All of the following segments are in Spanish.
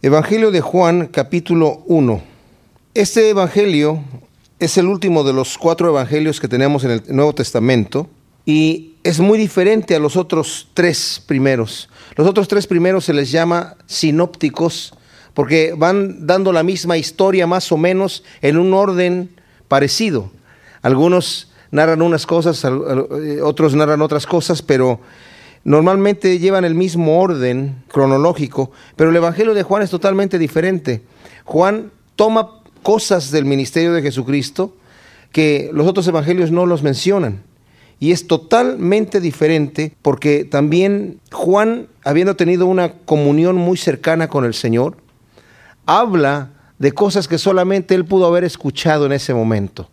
Evangelio de Juan capítulo 1. Este Evangelio es el último de los cuatro Evangelios que tenemos en el Nuevo Testamento y es muy diferente a los otros tres primeros. Los otros tres primeros se les llama sinópticos porque van dando la misma historia más o menos en un orden parecido. Algunos narran unas cosas, eh, otros narran otras cosas, pero normalmente llevan el mismo orden cronológico, pero el Evangelio de Juan es totalmente diferente. Juan toma cosas del ministerio de Jesucristo que los otros evangelios no los mencionan. Y es totalmente diferente porque también Juan, habiendo tenido una comunión muy cercana con el Señor, habla de cosas que solamente él pudo haber escuchado en ese momento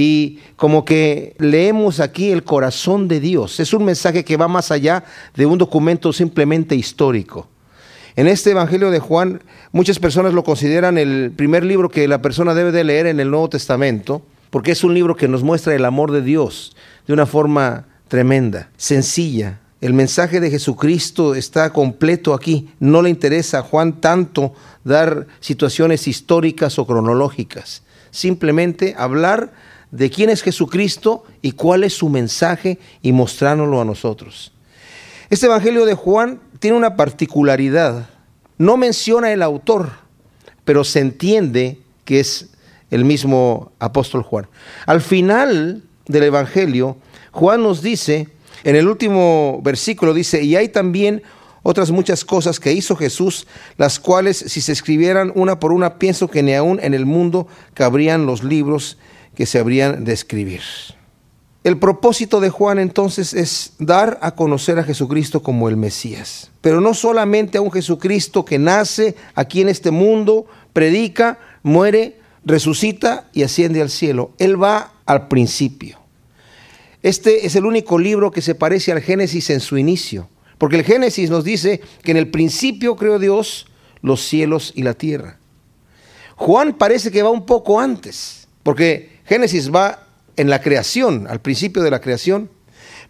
y como que leemos aquí el corazón de Dios. Es un mensaje que va más allá de un documento simplemente histórico. En este Evangelio de Juan, muchas personas lo consideran el primer libro que la persona debe de leer en el Nuevo Testamento, porque es un libro que nos muestra el amor de Dios de una forma tremenda, sencilla. El mensaje de Jesucristo está completo aquí. No le interesa a Juan tanto dar situaciones históricas o cronológicas. Simplemente hablar de quién es Jesucristo y cuál es su mensaje y mostrárnoslo a nosotros. Este Evangelio de Juan tiene una particularidad. No menciona el autor, pero se entiende que es el mismo apóstol Juan. Al final del Evangelio, Juan nos dice, en el último versículo dice, y hay también otras muchas cosas que hizo Jesús, las cuales si se escribieran una por una, pienso que ni aún en el mundo cabrían los libros que se habrían de escribir. El propósito de Juan entonces es dar a conocer a Jesucristo como el Mesías, pero no solamente a un Jesucristo que nace aquí en este mundo, predica, muere, resucita y asciende al cielo. Él va al principio. Este es el único libro que se parece al Génesis en su inicio, porque el Génesis nos dice que en el principio creó Dios los cielos y la tierra. Juan parece que va un poco antes, porque Génesis va en la creación, al principio de la creación.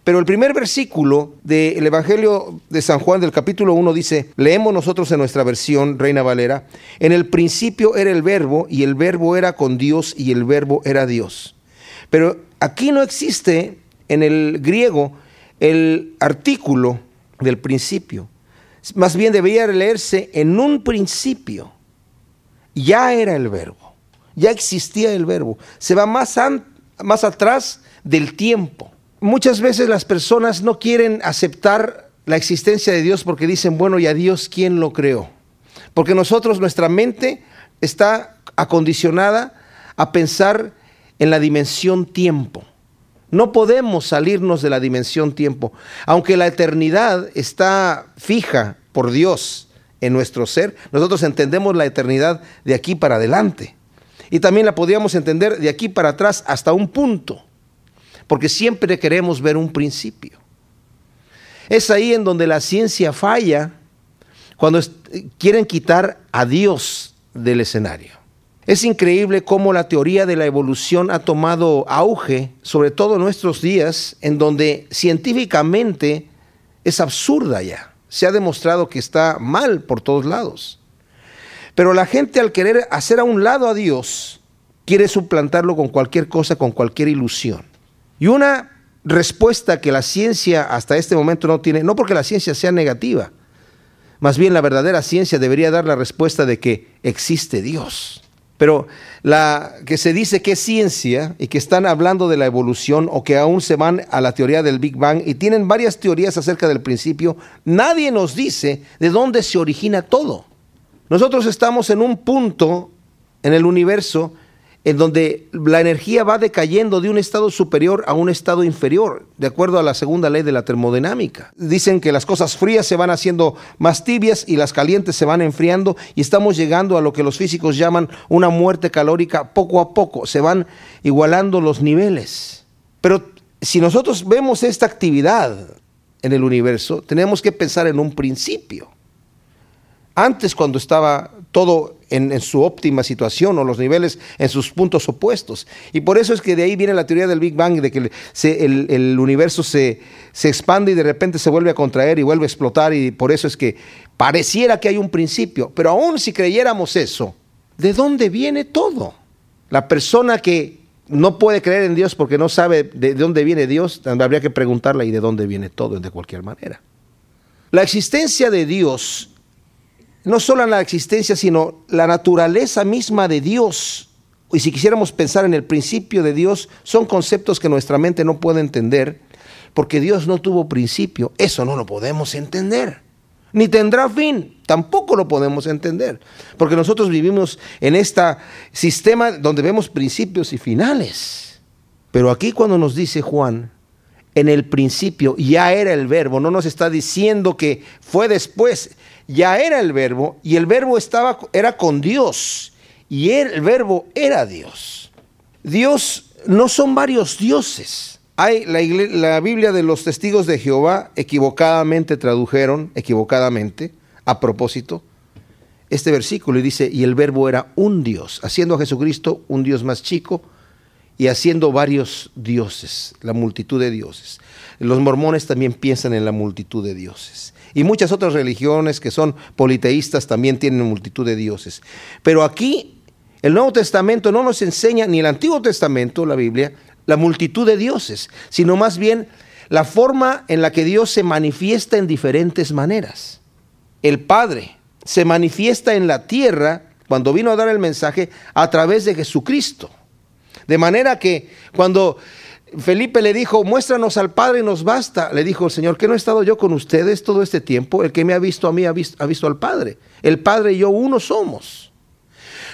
Pero el primer versículo del Evangelio de San Juan del capítulo 1 dice, leemos nosotros en nuestra versión, Reina Valera, en el principio era el verbo y el verbo era con Dios y el verbo era Dios. Pero aquí no existe en el griego el artículo del principio. Más bien debería leerse en un principio. Ya era el verbo ya existía el verbo. Se va más, más atrás del tiempo. Muchas veces las personas no quieren aceptar la existencia de Dios porque dicen, bueno, ¿y a Dios quién lo creó? Porque nosotros, nuestra mente está acondicionada a pensar en la dimensión tiempo. No podemos salirnos de la dimensión tiempo. Aunque la eternidad está fija por Dios en nuestro ser, nosotros entendemos la eternidad de aquí para adelante. Y también la podríamos entender de aquí para atrás hasta un punto, porque siempre queremos ver un principio. Es ahí en donde la ciencia falla cuando quieren quitar a Dios del escenario. Es increíble cómo la teoría de la evolución ha tomado auge, sobre todo en nuestros días, en donde científicamente es absurda ya. Se ha demostrado que está mal por todos lados. Pero la gente al querer hacer a un lado a Dios, quiere suplantarlo con cualquier cosa, con cualquier ilusión. Y una respuesta que la ciencia hasta este momento no tiene, no porque la ciencia sea negativa, más bien la verdadera ciencia debería dar la respuesta de que existe Dios. Pero la que se dice que es ciencia y que están hablando de la evolución o que aún se van a la teoría del Big Bang y tienen varias teorías acerca del principio, nadie nos dice de dónde se origina todo. Nosotros estamos en un punto en el universo en donde la energía va decayendo de un estado superior a un estado inferior, de acuerdo a la segunda ley de la termodinámica. Dicen que las cosas frías se van haciendo más tibias y las calientes se van enfriando y estamos llegando a lo que los físicos llaman una muerte calórica poco a poco, se van igualando los niveles. Pero si nosotros vemos esta actividad en el universo, tenemos que pensar en un principio. Antes, cuando estaba todo en, su óptima situación o los niveles en sus puntos opuestos. Y por eso es que de ahí viene la teoría del Big Bang, de que el, universo se, se expande y de repente se vuelve a contraer y vuelve a explotar y por eso es que pareciera que hay un principio. Pero aún si creyéramos eso, ¿de dónde viene todo? La persona que no puede creer en Dios porque no sabe de dónde viene Dios, habría que preguntarle y de dónde viene todo de cualquier manera. La existencia de Dios, no solo la existencia, sino la naturaleza misma de Dios, y si quisiéramos pensar en el principio de Dios, son conceptos que nuestra mente no puede entender, porque Dios no tuvo principio, eso no lo podemos entender. Ni tendrá fin. Tampoco lo podemos entender, porque nosotros vivimos en este sistema donde vemos principios y finales. Pero aquí cuando nos dice Juan, en el principio ya era el verbo, no nos está diciendo que fue después, ya era el verbo y el verbo estaba era con Dios y el verbo era Dios. Dios no son varios dioses. Hay la, Biblia de los testigos de Jehová equivocadamente tradujeron, equivocadamente, a propósito, este versículo y dice, y el verbo era un Dios, haciendo a Jesucristo un Dios más chico y haciendo varios dioses, la multitud de dioses. Los mormones también piensan en la multitud de dioses. Y muchas otras religiones que son politeístas también tienen multitud de dioses. Pero aquí el Nuevo Testamento no nos enseña, ni el Antiguo Testamento, la Biblia, la multitud de dioses, sino más bien la forma en la que Dios se manifiesta en diferentes maneras. El Padre se manifiesta en la tierra cuando vino a dar el mensaje a través de Jesucristo. De manera que cuando Felipe le dijo, muéstranos al Padre y nos basta, le dijo el Señor, ¿que no he estado yo con ustedes todo este tiempo? El que me ha visto a mí ha visto, ha visto al Padre. El Padre y yo uno somos.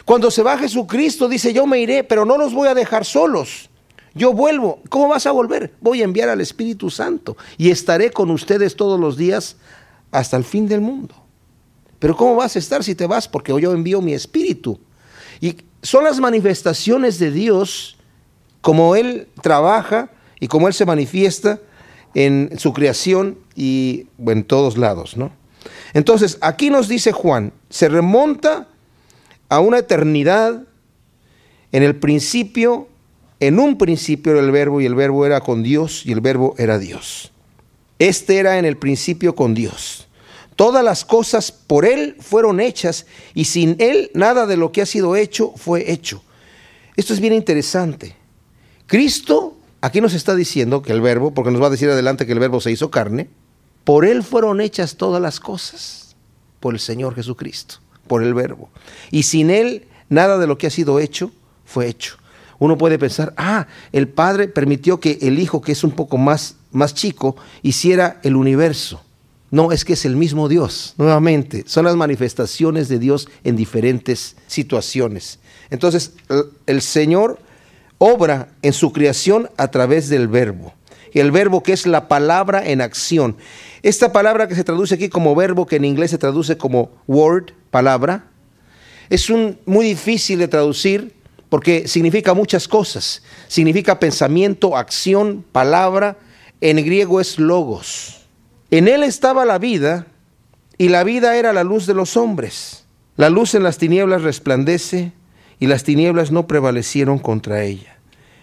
Cuando se va Jesucristo dice, yo me iré, pero no los voy a dejar solos. Yo vuelvo. ¿Cómo vas a volver? Voy a enviar al Espíritu Santo y estaré con ustedes todos los días hasta el fin del mundo. Pero ¿cómo vas a estar si te vas? Porque yo envío mi Espíritu. Y son las manifestaciones de Dios como Él trabaja y como Él se manifiesta en su creación y en todos lados, ¿no? Entonces, aquí nos dice Juan, se remonta a una eternidad en el principio en un principio era el verbo y el verbo era con Dios y el verbo era Dios. Este era en el principio con Dios. Todas las cosas por Él fueron hechas y sin Él nada de lo que ha sido hecho fue hecho. Esto es bien interesante. Cristo aquí nos está diciendo que el verbo, porque nos va a decir adelante que el verbo se hizo carne, por Él fueron hechas todas las cosas, por el Señor Jesucristo, por el verbo. Y sin Él nada de lo que ha sido hecho fue hecho uno puede pensar, ah, el Padre permitió que el Hijo, que es un poco más, más chico, hiciera el universo. No, es que es el mismo Dios, nuevamente, son las manifestaciones de Dios en diferentes situaciones. Entonces, el Señor obra en su creación a través del verbo. El verbo que es la palabra en acción. Esta palabra que se traduce aquí como verbo, que en inglés se traduce como word, palabra, es un, muy difícil de traducir porque significa muchas cosas. Significa pensamiento, acción, palabra. En griego es logos. En él estaba la vida y la vida era la luz de los hombres. La luz en las tinieblas resplandece y las tinieblas no prevalecieron contra ella.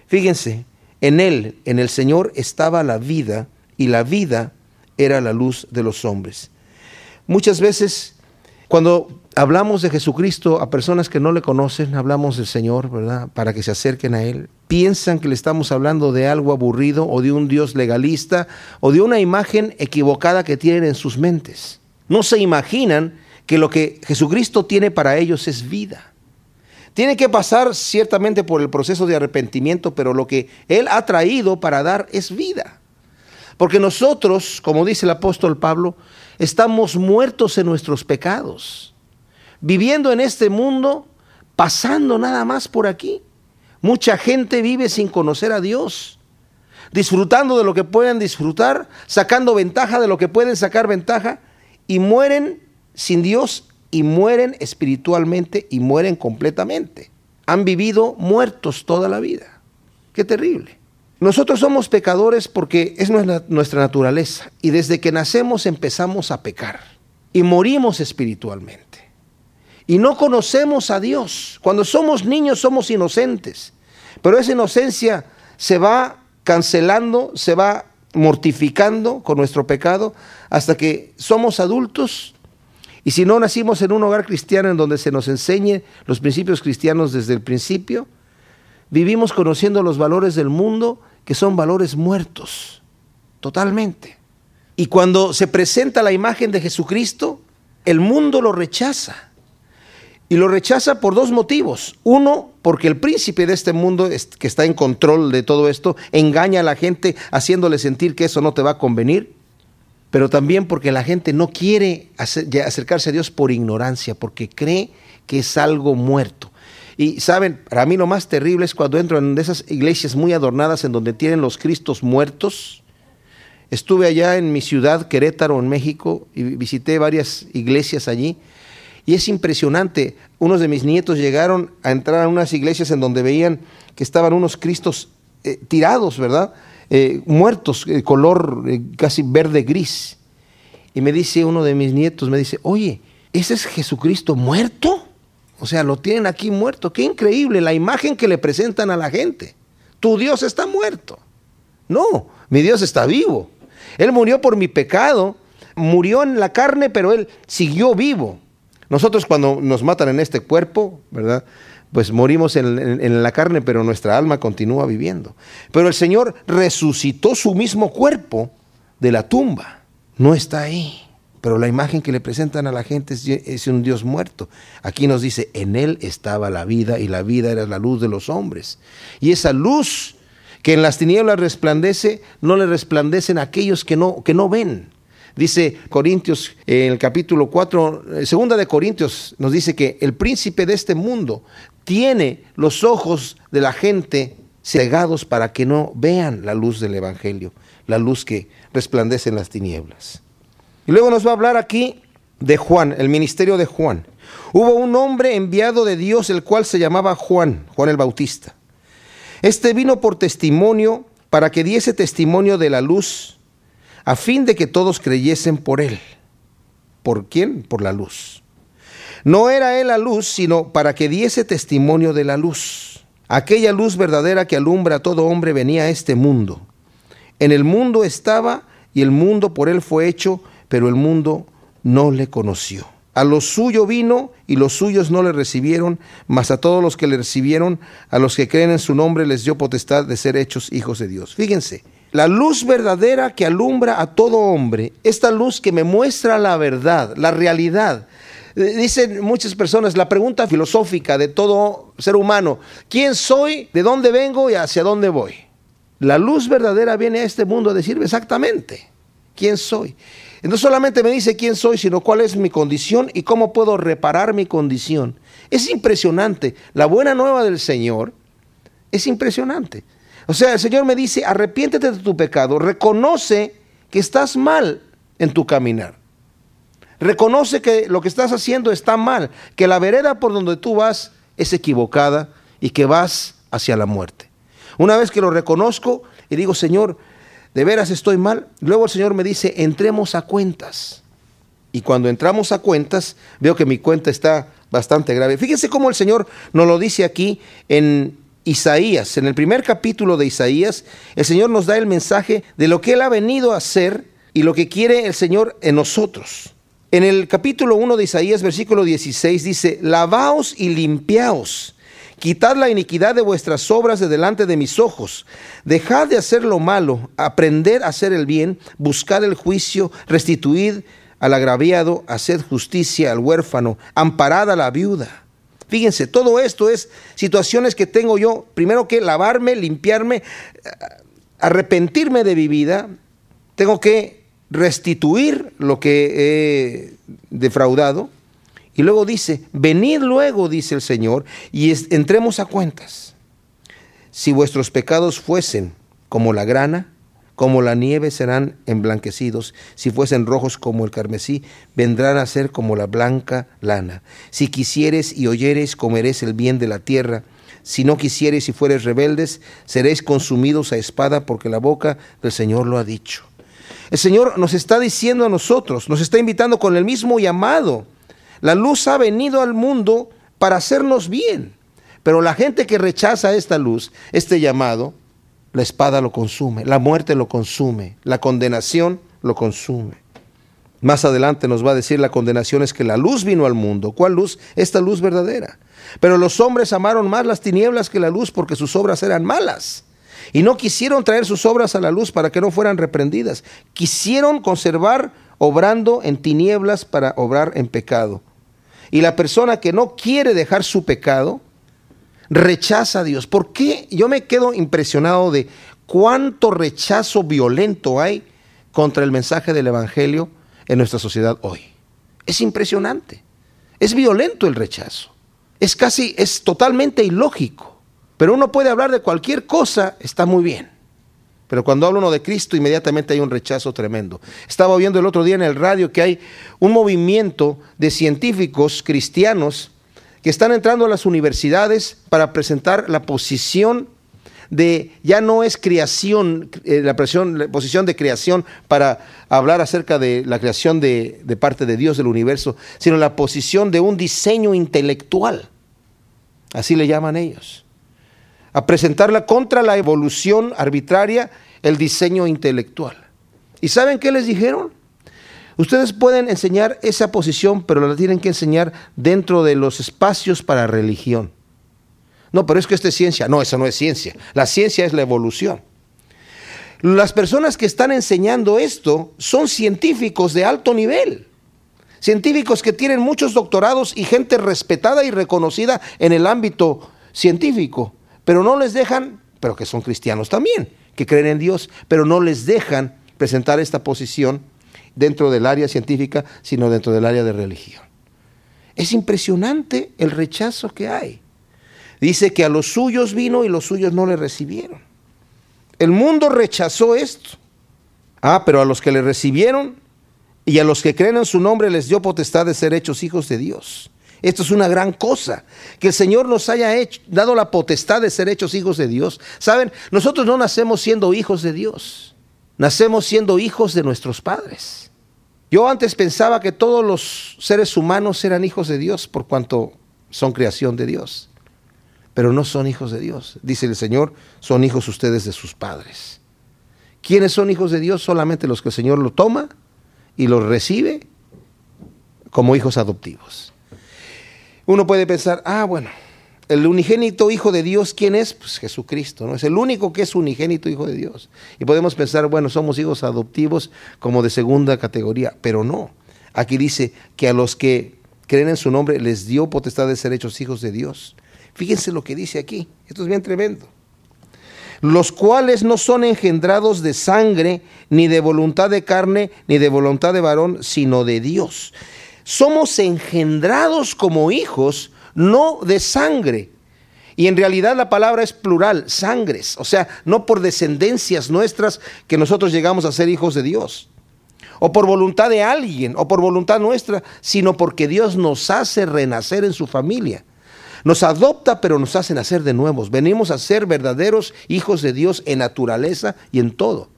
Fíjense, en él, en el Señor, estaba la vida y la vida era la luz de los hombres. Muchas veces cuando hablamos de Jesucristo a personas que no le conocen, hablamos del Señor, ¿verdad? Para que se acerquen a Él. Piensan que le estamos hablando de algo aburrido o de un Dios legalista o de una imagen equivocada que tienen en sus mentes. No se imaginan que lo que Jesucristo tiene para ellos es vida. Tiene que pasar ciertamente por el proceso de arrepentimiento, pero lo que Él ha traído para dar es vida. Porque nosotros, como dice el apóstol Pablo, estamos muertos en nuestros pecados, viviendo en este mundo, pasando nada más por aquí. Mucha gente vive sin conocer a Dios, disfrutando de lo que pueden disfrutar, sacando ventaja de lo que pueden sacar ventaja, y mueren sin Dios y mueren espiritualmente y mueren completamente. Han vivido muertos toda la vida. Qué terrible. Nosotros somos pecadores porque es nuestra naturaleza y desde que nacemos empezamos a pecar y morimos espiritualmente. y no conocemos a Dios. Cuando somos niños somos inocentes, pero esa inocencia se va cancelando, se va mortificando con nuestro pecado hasta que somos adultos. Y si no nacimos en un hogar cristiano en donde se nos enseñe los principios cristianos desde el principio, vivimos conociendo los valores del mundo que son valores muertos, totalmente. Y cuando se presenta la imagen de Jesucristo, el mundo lo rechaza. Y lo rechaza por dos motivos. Uno, porque el príncipe de este mundo, que está en control de todo esto, engaña a la gente haciéndole sentir que eso no te va a convenir. Pero también porque la gente no quiere acercarse a Dios por ignorancia, porque cree que es algo muerto. Y saben, para mí lo más terrible es cuando entro en esas iglesias muy adornadas en donde tienen los Cristos muertos. Estuve allá en mi ciudad, Querétaro, en México, y visité varias iglesias allí. Y es impresionante, unos de mis nietos llegaron a entrar a unas iglesias en donde veían que estaban unos cristos eh, tirados, ¿verdad? Eh, muertos, de color eh, casi verde gris. Y me dice uno de mis nietos, me dice, oye, ¿ese es Jesucristo muerto? O sea, lo tienen aquí muerto. Qué increíble la imagen que le presentan a la gente. Tu Dios está muerto. No, mi Dios está vivo. Él murió por mi pecado, murió en la carne, pero Él siguió vivo. Nosotros cuando nos matan en este cuerpo, ¿verdad? Pues morimos en, la carne, pero nuestra alma continúa viviendo. Pero el Señor resucitó su mismo cuerpo de la tumba. No está ahí. Pero la imagen que le presentan a la gente es, un Dios muerto. Aquí nos dice, en Él estaba la vida y la vida era la luz de los hombres. Y esa luz que en las tinieblas resplandece, no le resplandecen a aquellos que no, que no ven. Dice Corintios en el capítulo 4, eh, segunda de Corintios, nos dice que el príncipe de este mundo tiene los ojos de la gente cegados para que no vean la luz del Evangelio, la luz que resplandece en las tinieblas. Y luego nos va a hablar aquí de Juan, el ministerio de Juan. Hubo un hombre enviado de Dios, el cual se llamaba Juan, Juan el Bautista. Este vino por testimonio para que diese testimonio de la luz a fin de que todos creyesen por él. ¿Por quién? Por la luz. No era él la luz, sino para que diese testimonio de la luz. Aquella luz verdadera que alumbra a todo hombre venía a este mundo. En el mundo estaba y el mundo por él fue hecho, pero el mundo no le conoció. A lo suyo vino y los suyos no le recibieron, mas a todos los que le recibieron, a los que creen en su nombre, les dio potestad de ser hechos hijos de Dios. Fíjense, la luz verdadera que alumbra a todo hombre, esta luz que me muestra la verdad, la realidad. Eh, dicen muchas personas, la pregunta filosófica de todo ser humano, ¿quién soy? ¿De dónde vengo y hacia dónde voy? La luz verdadera viene a este mundo a decirme exactamente quién soy. Y no solamente me dice quién soy, sino cuál es mi condición y cómo puedo reparar mi condición. Es impresionante. La buena nueva del Señor es impresionante. O sea, el Señor me dice, arrepiéntete de tu pecado, reconoce que estás mal en tu caminar. Reconoce que lo que estás haciendo está mal, que la vereda por donde tú vas es equivocada y que vas hacia la muerte. Una vez que lo reconozco y digo, Señor, de veras estoy mal, luego el Señor me dice, entremos a cuentas. Y cuando entramos a cuentas, veo que mi cuenta está bastante grave. Fíjense cómo el Señor nos lo dice aquí en Isaías, en el primer capítulo de Isaías, el Señor nos da el mensaje de lo que Él ha venido a hacer y lo que quiere el Señor en nosotros. En el capítulo 1 de Isaías, versículo 16, dice, lavaos y limpiaos, quitad la iniquidad de vuestras obras de delante de mis ojos, dejad de hacer lo malo, aprender a hacer el bien, buscar el juicio, restituid al agraviado, haced justicia al huérfano, amparad a la viuda. Fíjense, todo esto es situaciones que tengo yo, primero que lavarme, limpiarme, arrepentirme de mi vida, tengo que restituir lo que he defraudado. Y luego dice, venid luego, dice el Señor, y entremos a cuentas. Si vuestros pecados fuesen como la grana, como la nieve serán emblanquecidos, si fuesen rojos como el carmesí, vendrán a ser como la blanca lana. Si quisieres y oyeres, comeréis el bien de la tierra. Si no quisieres y fueres rebeldes, seréis consumidos a espada, porque la boca del Señor lo ha dicho. El Señor nos está diciendo a nosotros, nos está invitando con el mismo llamado. La luz ha venido al mundo para hacernos bien. Pero la gente que rechaza esta luz, este llamado, la espada lo consume, la muerte lo consume, la condenación lo consume. Más adelante nos va a decir la condenación es que la luz vino al mundo. ¿Cuál luz? Esta luz verdadera. Pero los hombres amaron más las tinieblas que la luz porque sus obras eran malas. Y no quisieron traer sus obras a la luz para que no fueran reprendidas. Quisieron conservar obrando en tinieblas para obrar en pecado. Y la persona que no quiere dejar su pecado, rechaza a Dios. ¿Por qué? Yo me quedo impresionado de cuánto rechazo violento hay contra el mensaje del Evangelio en nuestra sociedad hoy. Es impresionante. Es violento el rechazo. Es casi, es totalmente ilógico. Pero uno puede hablar de cualquier cosa, está muy bien. Pero cuando habla uno de Cristo, inmediatamente hay un rechazo tremendo. Estaba viendo el otro día en el radio que hay un movimiento de científicos cristianos que están entrando a las universidades para presentar la posición de, ya no es creación, eh, la, posición de creación para hablar acerca de la creación de parte de Dios del universo, sino la posición de un diseño intelectual. Así le llaman ellos. A presentarla contra la evolución arbitraria, el diseño intelectual. ¿Y saben qué les dijeron? Ustedes pueden enseñar esa posición, pero la tienen que enseñar dentro de los espacios para religión. No, pero es que esto es ciencia. No, eso no es ciencia. La ciencia es la evolución. Las personas que están enseñando esto son científicos de alto nivel. Científicos que tienen muchos doctorados y gente respetada y reconocida en el ámbito científico. Pero no les dejan, pero que son cristianos también, que creen en Dios, pero no les dejan presentar esta posición dentro del área científica, sino dentro del área de religión. Es impresionante el rechazo que hay. Dice que a los suyos vino y los suyos no le recibieron. El mundo rechazó esto. Ah, pero a los que le recibieron y a los que creen en su nombre les dio potestad de ser hechos hijos de Dios. Esto es una gran cosa, que el Señor nos haya hecho, dado la potestad de ser hechos hijos de Dios. Saben, nosotros no nacemos siendo hijos de Dios, nacemos siendo hijos de nuestros padres. Yo antes pensaba que todos los seres humanos eran hijos de Dios por cuanto son creación de Dios, pero no son hijos de Dios. Dice el Señor, son hijos ustedes de sus padres. ¿Quiénes son hijos de Dios? Solamente los que el Señor lo toma y los recibe como hijos adoptivos. Uno puede pensar, ah, bueno, el unigénito Hijo de Dios, ¿quién es? Pues Jesucristo, ¿no? Es el único que es unigénito Hijo de Dios. Y podemos pensar, bueno, somos hijos adoptivos como de segunda categoría, pero no. Aquí dice que a los que creen en su nombre les dio potestad de ser hechos hijos de Dios. Fíjense lo que dice aquí, esto es bien tremendo. Los cuales no son engendrados de sangre, ni de voluntad de carne, ni de voluntad de varón, sino de Dios. Somos engendrados como hijos no de sangre. Y en realidad la palabra es plural, sangres, o sea, no por descendencias nuestras que nosotros llegamos a ser hijos de Dios, o por voluntad de alguien, o por voluntad nuestra, sino porque Dios nos hace renacer en su familia. Nos adopta, pero nos hace nacer de nuevos. Venimos a ser verdaderos hijos de Dios en naturaleza y en todo.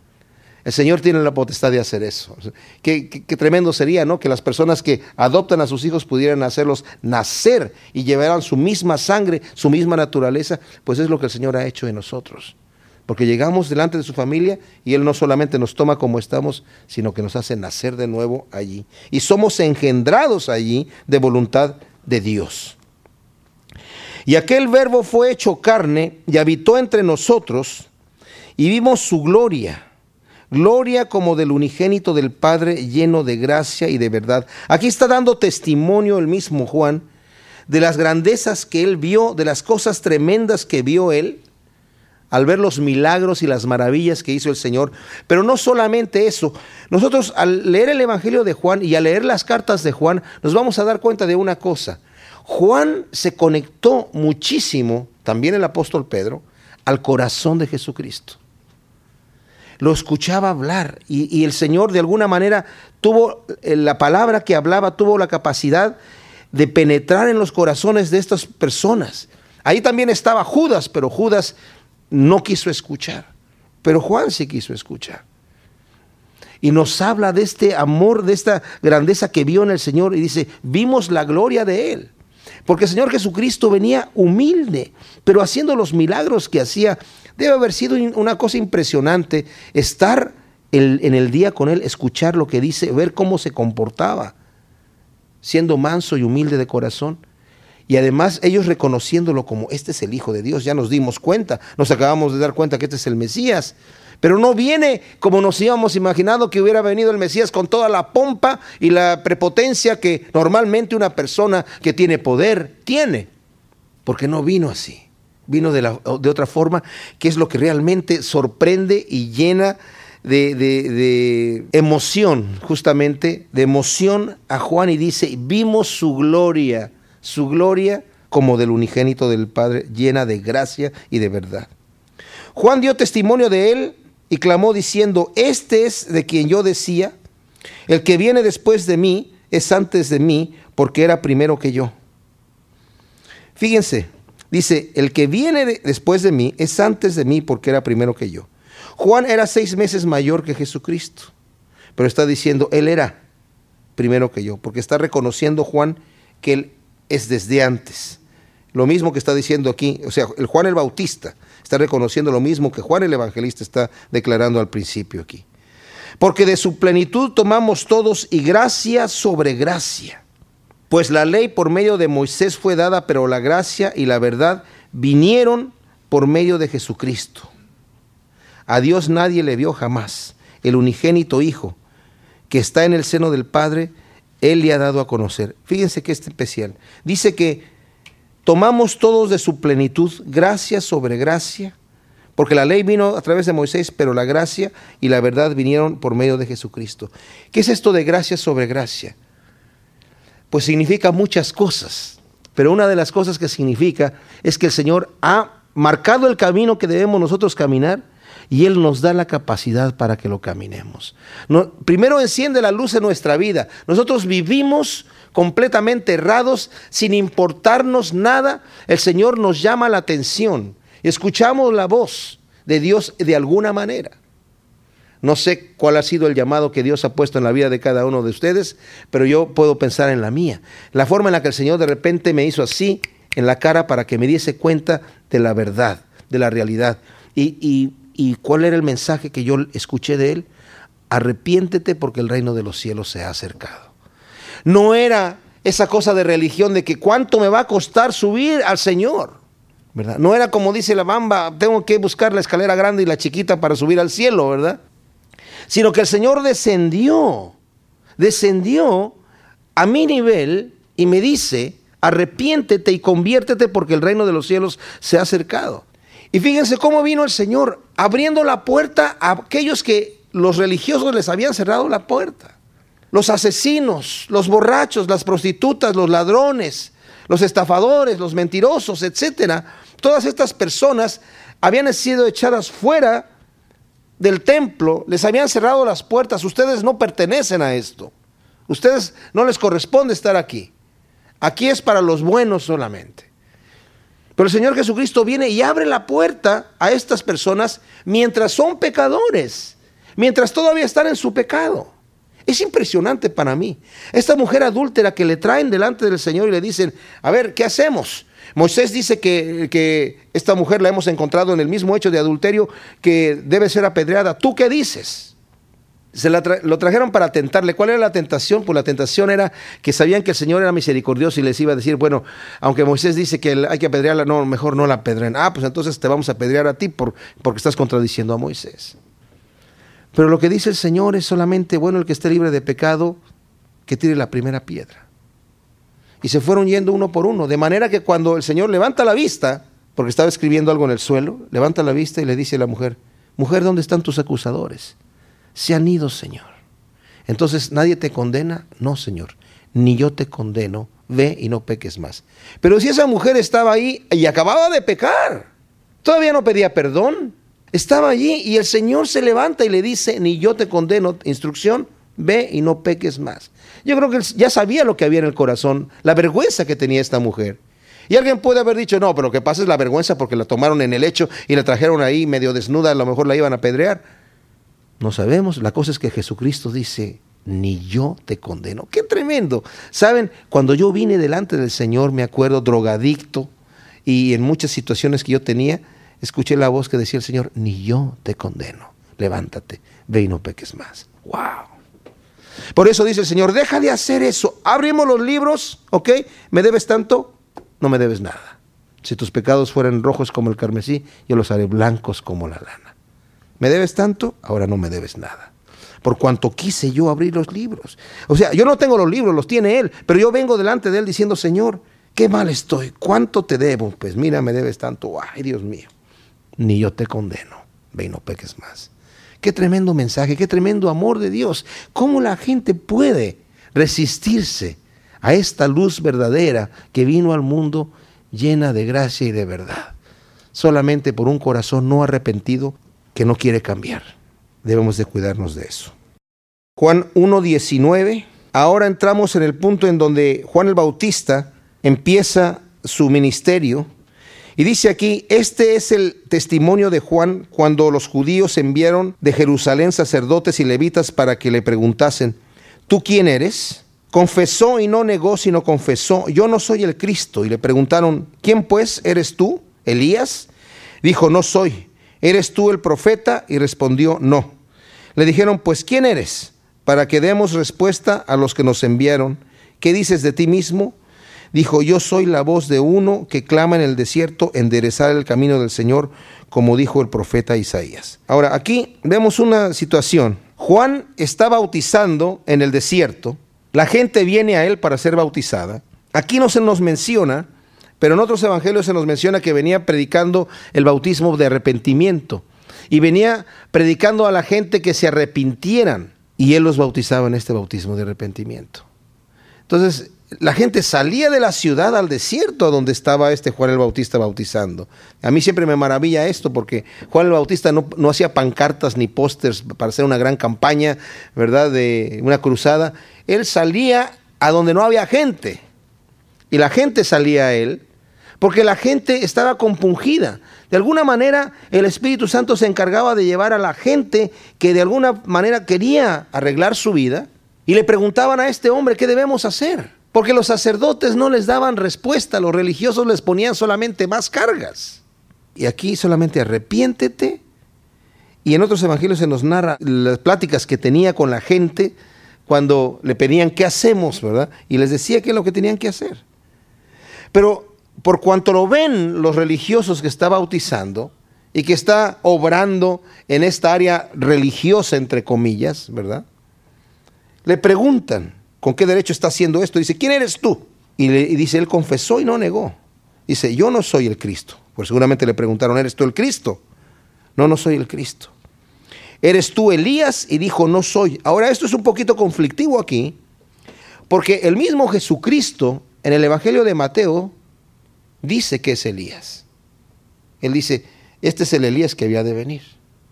El Señor tiene la potestad de hacer eso. Qué, tremendo sería, ¿no? Que las personas que adoptan a sus hijos pudieran hacerlos nacer y llevaran su misma sangre, su misma naturaleza, pues es lo que el Señor ha hecho en nosotros. Porque llegamos delante de su familia y Él no solamente nos toma como estamos, sino que nos hace nacer de nuevo allí. Y somos engendrados allí de voluntad de Dios. Y aquel verbo fue hecho carne y habitó entre nosotros y vimos su gloria gloria como del unigénito del Padre lleno de gracia y de verdad. Aquí está dando testimonio el mismo Juan de las grandezas que él vio, de las cosas tremendas que vio él al ver los milagros y las maravillas que hizo el Señor. Pero no solamente eso, nosotros al leer el Evangelio de Juan y al leer las cartas de Juan, nos vamos a dar cuenta de una cosa. Juan se conectó muchísimo, también el apóstol Pedro, al corazón de Jesucristo lo escuchaba hablar y, el Señor de alguna manera tuvo eh, la palabra que hablaba, tuvo la capacidad de penetrar en los corazones de estas personas. Ahí también estaba Judas, pero Judas no quiso escuchar. Pero Juan sí quiso escuchar. y nos habla de este amor, de esta grandeza que vio en el Señor y dice, vimos la gloria de Él. Porque el Señor Jesucristo venía humilde, pero haciendo los milagros que hacía. Debe haber sido una cosa impresionante estar en el día con Él, escuchar lo que dice, ver cómo se comportaba, siendo manso y humilde de corazón. Y además ellos reconociéndolo como este es el Hijo de Dios, ya nos dimos cuenta, nos acabamos de dar cuenta que este es el Mesías. Pero no viene como nos íbamos imaginado que hubiera venido el Mesías con toda la pompa y la prepotencia que normalmente una persona que tiene poder tiene. Porque no vino así. Vino de, de otra forma, que es lo que realmente sorprende y llena de, de, emoción, justamente, de emoción a Juan y dice, vimos su gloria, su gloria como del unigénito del Padre, llena de gracia y de verdad. Juan dio testimonio de él y clamó diciendo, este es de quien yo decía, el que viene después de mí es antes de mí porque era primero que yo. Fíjense, dice, el que viene después de mí es antes de mí porque era primero que yo. Juan era seis meses mayor que Jesucristo, pero está diciendo, él era primero que yo, porque está reconociendo Juan que él es desde antes. Lo mismo que está diciendo aquí, o sea, el Juan el Bautista está reconociendo lo mismo que Juan el Evangelista está declarando al principio aquí. Porque de su plenitud tomamos todos y gracia sobre gracia. Pues la ley por medio de Moisés fue dada, pero la gracia y la verdad vinieron por medio de Jesucristo. A Dios nadie le vio jamás. El unigénito Hijo, que está en el seno del Padre, Él le ha dado a conocer. Fíjense que es especial. Dice que tomamos todos de su plenitud, gracia sobre gracia, porque la ley vino a través de Moisés, pero la gracia y la verdad vinieron por medio de Jesucristo. ¿Qué es esto de gracia sobre gracia? Pues significa muchas cosas, pero una de las cosas que significa es que el Señor ha marcado el camino que debemos nosotros caminar y Él nos da la capacidad para que lo caminemos. primero enciende la luz en nuestra vida. Nosotros vivimos completamente errados, sin importarnos nada, el Señor nos llama la atención. Escuchamos la voz de Dios de alguna manera. No sé cuál ha sido el llamado que Dios ha puesto en la vida de cada uno de ustedes, pero yo puedo pensar en la mía. La forma en la que el Señor de repente me hizo así en la cara para que me diese cuenta de la verdad, de la realidad. Y, y cuál era el mensaje que yo escuché de Él. Arrepiéntete porque el reino de los cielos se ha acercado. No era esa cosa de religión de que cuánto me va a costar subir al Señor. ¿verdad? No era como dice la bamba, tengo que buscar la escalera grande y la chiquita para subir al cielo, ¿verdad? Sino que el Señor descendió, descendió a mi nivel y me dice, arrepiéntete y conviértete porque el reino de los cielos se ha acercado. Y fíjense cómo vino el Señor abriendo la puerta a aquellos que los religiosos les habían cerrado la puerta los asesinos, los borrachos, las prostitutas, los ladrones, los estafadores, los mentirosos, etcétera, todas estas personas habían sido echadas fuera del templo, les habían cerrado las puertas, ustedes no pertenecen a esto. Ustedes no les corresponde estar aquí. Aquí es para los buenos solamente. Pero el Señor Jesucristo viene y abre la puerta a estas personas mientras son pecadores, mientras todavía están en su pecado. Es impresionante para mí. Esta mujer adúltera que le traen delante del Señor y le dicen, a ver, ¿qué hacemos? Moisés dice que, que esta mujer la hemos encontrado en el mismo hecho de adulterio que debe ser apedreada. ¿Tú qué dices? Se lo trajeron para tentarle. ¿Cuál era la tentación? Pues la tentación era que sabían que el Señor era misericordioso y les iba a decir, bueno, aunque Moisés dice que hay que apedrearla, no, mejor no la apedren. Ah, pues entonces te vamos a apedrear a ti por, porque estás contradiciendo a Moisés. Pero lo que dice el Señor es solamente, bueno, el que esté libre de pecado, que tire la primera piedra. Y se fueron yendo uno por uno, de manera que cuando el Señor levanta la vista, porque estaba escribiendo algo en el suelo, levanta la vista y le dice a la mujer, mujer, ¿dónde están tus acusadores? Se han ido, Señor. Entonces, ¿nadie te condena? No, Señor, ni yo te condeno, ve y no peques más. Pero si esa mujer estaba ahí y acababa de pecar, todavía no pedía perdón, estaba allí y el Señor se levanta y le dice, ni yo te condeno, instrucción, ve y no peques más. Yo creo que él ya sabía lo que había en el corazón, la vergüenza que tenía esta mujer. Y alguien puede haber dicho, no, pero lo que pasa es la vergüenza porque la tomaron en el lecho y la trajeron ahí medio desnuda, a lo mejor la iban a apedrear. No sabemos. La cosa es que Jesucristo dice, ni yo te condeno. Qué tremendo. Saben, cuando yo vine delante del Señor, me acuerdo, drogadicto, y en muchas situaciones que yo tenía, escuché la voz que decía el Señor, ni yo te condeno. Levántate, ve y no peques más. ¡Wow! Por eso dice el Señor, deja de hacer eso. Abrimos los libros, ¿ok? ¿Me debes tanto? No me debes nada. Si tus pecados fueran rojos como el carmesí, yo los haré blancos como la lana. ¿Me debes tanto? Ahora no me debes nada. Por cuanto quise yo abrir los libros. O sea, yo no tengo los libros, los tiene Él, pero yo vengo delante de Él diciendo, Señor, qué mal estoy, ¿cuánto te debo? Pues mira, me debes tanto, ay Dios mío, ni yo te condeno, ve y no peques más. Qué tremendo mensaje, qué tremendo amor de Dios. ¿Cómo la gente puede resistirse a esta luz verdadera que vino al mundo llena de gracia y de verdad? Solamente por un corazón no arrepentido que no quiere cambiar. Debemos de cuidarnos de eso. Juan 1.19. Ahora entramos en el punto en donde Juan el Bautista empieza su ministerio y dice aquí, este es el testimonio de Juan cuando los judíos enviaron de Jerusalén sacerdotes y levitas para que le preguntasen, ¿tú quién eres? Confesó y no negó, sino confesó, yo no soy el Cristo. Y le preguntaron, ¿quién pues eres tú? ¿Elías? Dijo, no soy. ¿Eres tú el profeta? Y respondió, no. Le dijeron, pues ¿quién eres? Para que demos respuesta a los que nos enviaron. ¿Qué dices de ti mismo? Dijo, yo soy la voz de uno que clama en el desierto, enderezar el camino del Señor, como dijo el profeta Isaías. Ahora, aquí vemos una situación. Juan está bautizando en el desierto, la gente viene a él para ser bautizada. Aquí no se nos menciona, pero en otros evangelios se nos menciona que venía predicando el bautismo de arrepentimiento y venía predicando a la gente que se arrepintieran y él los bautizaba en este bautismo de arrepentimiento. Entonces, la gente salía de la ciudad al desierto donde estaba este Juan el Bautista bautizando. A mí siempre me maravilla esto porque Juan el Bautista no, no hacía pancartas ni pósters para hacer una gran campaña, ¿verdad? De una cruzada. Él salía a donde no había gente. Y la gente salía a él porque la gente estaba compungida. De alguna manera el Espíritu Santo se encargaba de llevar a la gente que de alguna manera quería arreglar su vida y le preguntaban a este hombre, ¿qué debemos hacer? Porque los sacerdotes no les daban respuesta, los religiosos les ponían solamente más cargas. Y aquí solamente arrepiéntete. Y en otros evangelios se nos narra las pláticas que tenía con la gente cuando le pedían qué hacemos, ¿verdad? Y les decía qué es lo que tenían que hacer. Pero por cuanto lo ven los religiosos que está bautizando y que está obrando en esta área religiosa, entre comillas, ¿verdad? Le preguntan, ¿Con qué derecho está haciendo esto? Dice, ¿quién eres tú? Y, dice, él confesó y no negó. Dice, yo no soy el Cristo. Pues seguramente le preguntaron, ¿eres tú el Cristo? No, no soy el Cristo. ¿Eres tú Elías? Y dijo, no soy. Ahora esto es un poquito conflictivo aquí, porque el mismo Jesucristo en el Evangelio de Mateo dice que es Elías. Él dice, este es el Elías que había de venir,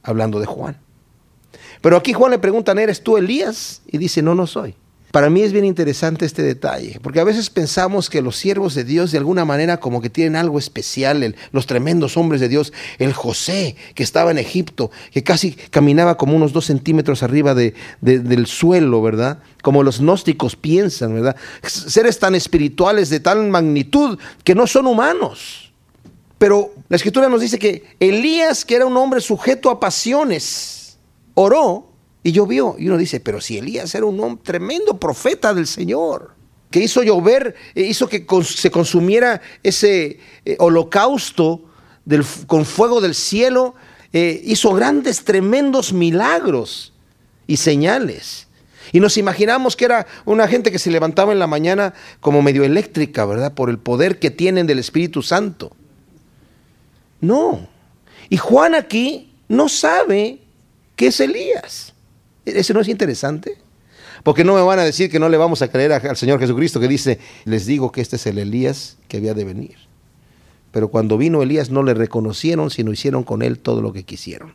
hablando de Juan. Pero aquí Juan le preguntan, ¿eres tú Elías? Y dice, no, no soy. Para mí es bien interesante este detalle, porque a veces pensamos que los siervos de Dios de alguna manera como que tienen algo especial, los tremendos hombres de Dios, el José que estaba en Egipto, que casi caminaba como unos dos centímetros arriba de, del suelo, ¿verdad? Como los gnósticos piensan, ¿verdad? Seres tan espirituales de tal magnitud que no son humanos. Pero la escritura nos dice que Elías, que era un hombre sujeto a pasiones, oró y llovió. Y uno dice, pero si Elías era un hombre tremendo profeta del Señor, que hizo llover, eh, hizo que se consumiera ese eh, holocausto con fuego del cielo, eh, hizo grandes, tremendos milagros y señales. Y nos imaginamos que era una gente que se levantaba en la mañana como medio eléctrica, ¿verdad? Por el poder que tienen del Espíritu Santo. No. Y Juan aquí no sabe qué es Elías. ¿Eso no es interesante? Porque no me van a decir que no le vamos a creer al Señor Jesucristo que dice, les digo que este es el Elías que había de venir. Pero cuando vino Elías no le reconocieron, sino hicieron con él todo lo que quisieron.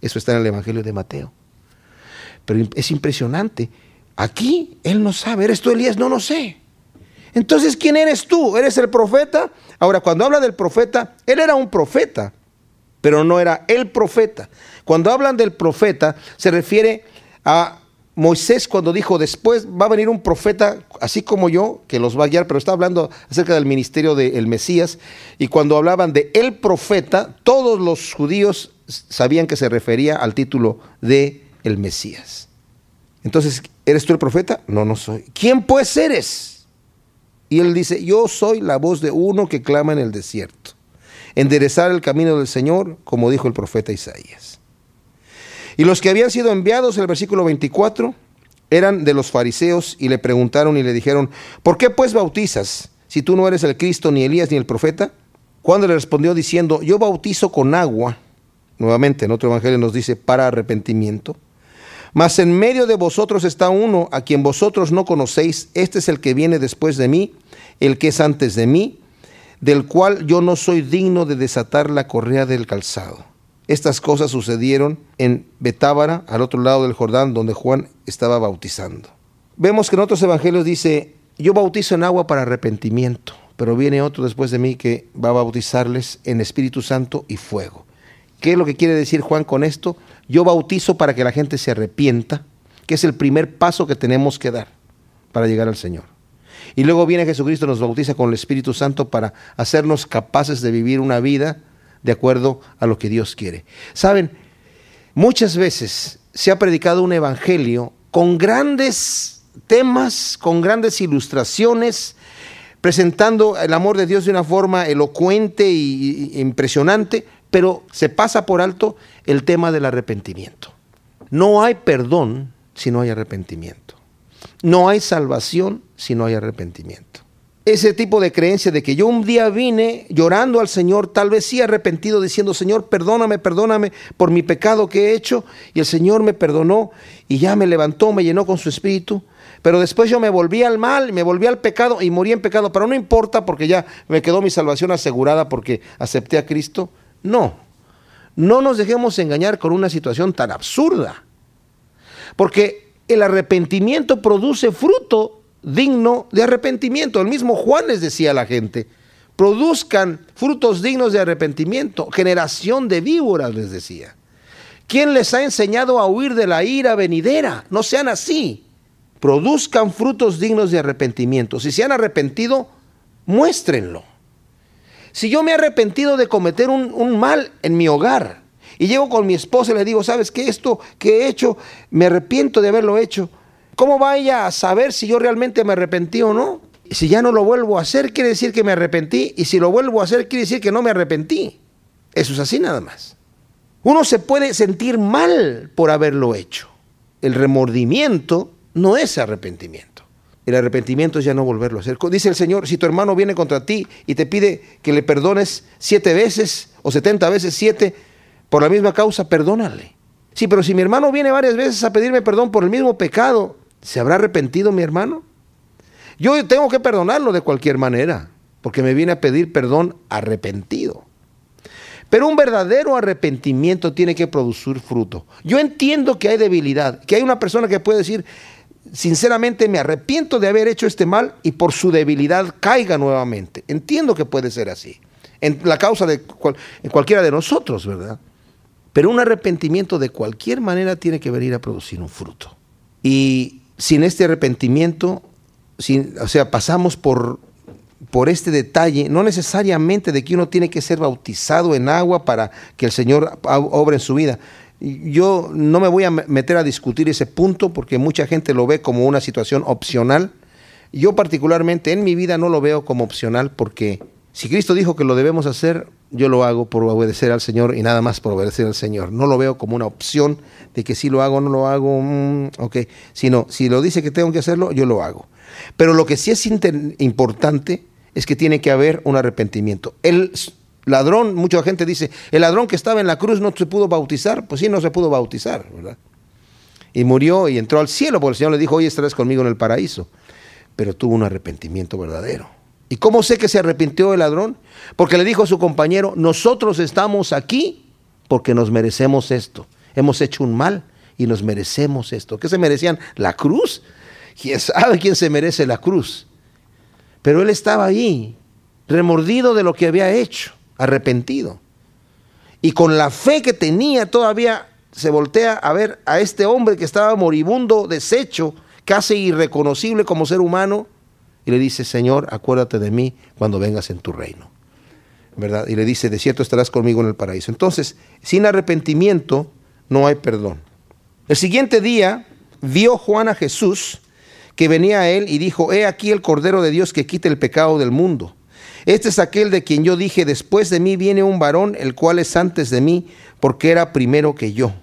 Eso está en el Evangelio de Mateo. Pero es impresionante. Aquí él no sabe, ¿eres tú Elías? No, no sé. Entonces, ¿quién eres tú? ¿Eres el profeta? Ahora, cuando habla del profeta, él era un profeta, pero no era el profeta. Cuando hablan del profeta, se refiere a Moisés cuando dijo, después va a venir un profeta así como yo, que los va a guiar, pero está hablando acerca del ministerio del Mesías, y cuando hablaban de el profeta, todos los judíos sabían que se refería al título de el Mesías. Entonces, ¿eres tú el profeta? No, no soy. ¿Quién pues eres? Y él dice, yo soy la voz de uno que clama en el desierto. Enderezar el camino del Señor, como dijo el profeta Isaías. Y los que habían sido enviados, el versículo 24, eran de los fariseos y le preguntaron y le dijeron, ¿por qué pues bautizas si tú no eres el Cristo, ni Elías, ni el profeta? Juan le respondió diciendo, yo bautizo con agua, nuevamente en otro evangelio nos dice, para arrepentimiento. Mas en medio de vosotros está uno a quien vosotros no conocéis, este es el que viene después de mí, el que es antes de mí, del cual yo no soy digno de desatar la correa del calzado. Estas cosas sucedieron en Betábara, al otro lado del Jordán, donde Juan estaba bautizando. Vemos que en otros evangelios dice, yo bautizo en agua para arrepentimiento, pero viene otro después de mí que va a bautizarles en Espíritu Santo y fuego. ¿Qué es lo que quiere decir Juan con esto? Yo bautizo para que la gente se arrepienta, que es el primer paso que tenemos que dar para llegar al Señor. Y luego viene Jesucristo, nos bautiza con el Espíritu Santo para hacernos capaces de vivir una vida de acuerdo a lo que Dios quiere. Saben, muchas veces se ha predicado un evangelio con grandes temas, con grandes ilustraciones, presentando el amor de Dios de una forma elocuente e impresionante, pero se pasa por alto el tema del arrepentimiento. No hay perdón si no hay arrepentimiento. No hay salvación si no hay arrepentimiento ese tipo de creencia de que yo un día vine llorando al Señor, tal vez sí arrepentido, diciendo, Señor, perdóname, perdóname por mi pecado que he hecho, y el Señor me perdonó y ya me levantó, me llenó con su espíritu, pero después yo me volví al mal, me volví al pecado y morí en pecado, pero no importa porque ya me quedó mi salvación asegurada porque acepté a Cristo. No, no nos dejemos engañar con una situación tan absurda, porque el arrepentimiento produce fruto digno de arrepentimiento. El mismo Juan les decía a la gente, produzcan frutos dignos de arrepentimiento, generación de víboras les decía. ¿Quién les ha enseñado a huir de la ira venidera? No sean así. Produzcan frutos dignos de arrepentimiento. Si se han arrepentido, muéstrenlo. Si yo me he arrepentido de cometer un, mal en mi hogar y llego con mi esposa y le digo, ¿sabes qué? Esto que he hecho, me arrepiento de haberlo hecho ¿Cómo vaya a saber si yo realmente me arrepentí o no? Si ya no lo vuelvo a hacer, quiere decir que me arrepentí. Y si lo vuelvo a hacer, quiere decir que no me arrepentí. Eso es así nada más. Uno se puede sentir mal por haberlo hecho. El remordimiento no es arrepentimiento. El arrepentimiento es ya no volverlo a hacer. Dice el Señor, si tu hermano viene contra ti y te pide que le perdones siete veces o setenta veces siete por la misma causa, perdónale. Sí, pero si mi hermano viene varias veces a pedirme perdón por el mismo pecado, ¿Se habrá arrepentido mi hermano? Yo tengo que perdonarlo de cualquier manera, porque me viene a pedir perdón arrepentido. Pero un verdadero arrepentimiento tiene que producir fruto. Yo entiendo que hay debilidad, que hay una persona que puede decir, sinceramente me arrepiento de haber hecho este mal y por su debilidad caiga nuevamente. Entiendo que puede ser así, en la causa de cualquiera de nosotros, ¿verdad? Pero un arrepentimiento de cualquier manera tiene que venir a producir un fruto. Y sin este arrepentimiento, o sea, pasamos por, por este detalle, no necesariamente de que uno tiene que ser bautizado en agua para que el Señor obre en su vida. Yo no me voy a meter a discutir ese punto porque mucha gente lo ve como una situación opcional. Yo particularmente en mi vida no lo veo como opcional porque si Cristo dijo que lo debemos hacer, yo lo hago por obedecer al Señor y nada más por obedecer al Señor. No lo veo como una opción de que si lo hago o no lo hago, mm, ok, sino si lo dice que tengo que hacerlo, yo lo hago. Pero lo que sí es importante es que tiene que haber un arrepentimiento. El ladrón, mucha gente dice, el ladrón que estaba en la cruz no se pudo bautizar, pues sí, no se pudo bautizar, ¿verdad? Y murió y entró al cielo, porque el Señor le dijo, hoy estarás conmigo en el paraíso. Pero tuvo un arrepentimiento verdadero. ¿Y cómo sé que se arrepintió el ladrón? Porque le dijo a su compañero, nosotros estamos aquí porque nos merecemos esto. Hemos hecho un mal y nos merecemos esto. ¿Qué se merecían? ¿La cruz? ¿Quién sabe quién se merece la cruz? Pero él estaba ahí, remordido de lo que había hecho, arrepentido. Y con la fe que tenía todavía se voltea a ver a este hombre que estaba moribundo, deshecho, casi irreconocible como ser humano, y le dice, Señor, acuérdate de mí cuando vengas en tu reino. ¿Verdad? Y le dice, de cierto estarás conmigo en el paraíso. Entonces, sin arrepentimiento no hay perdón. El siguiente día vio Juan a Jesús que venía a él y dijo, he aquí el Cordero de Dios que quita el pecado del mundo. Este es aquel de quien yo dije, después de mí viene un varón, el cual es antes de mí, porque era primero que yo.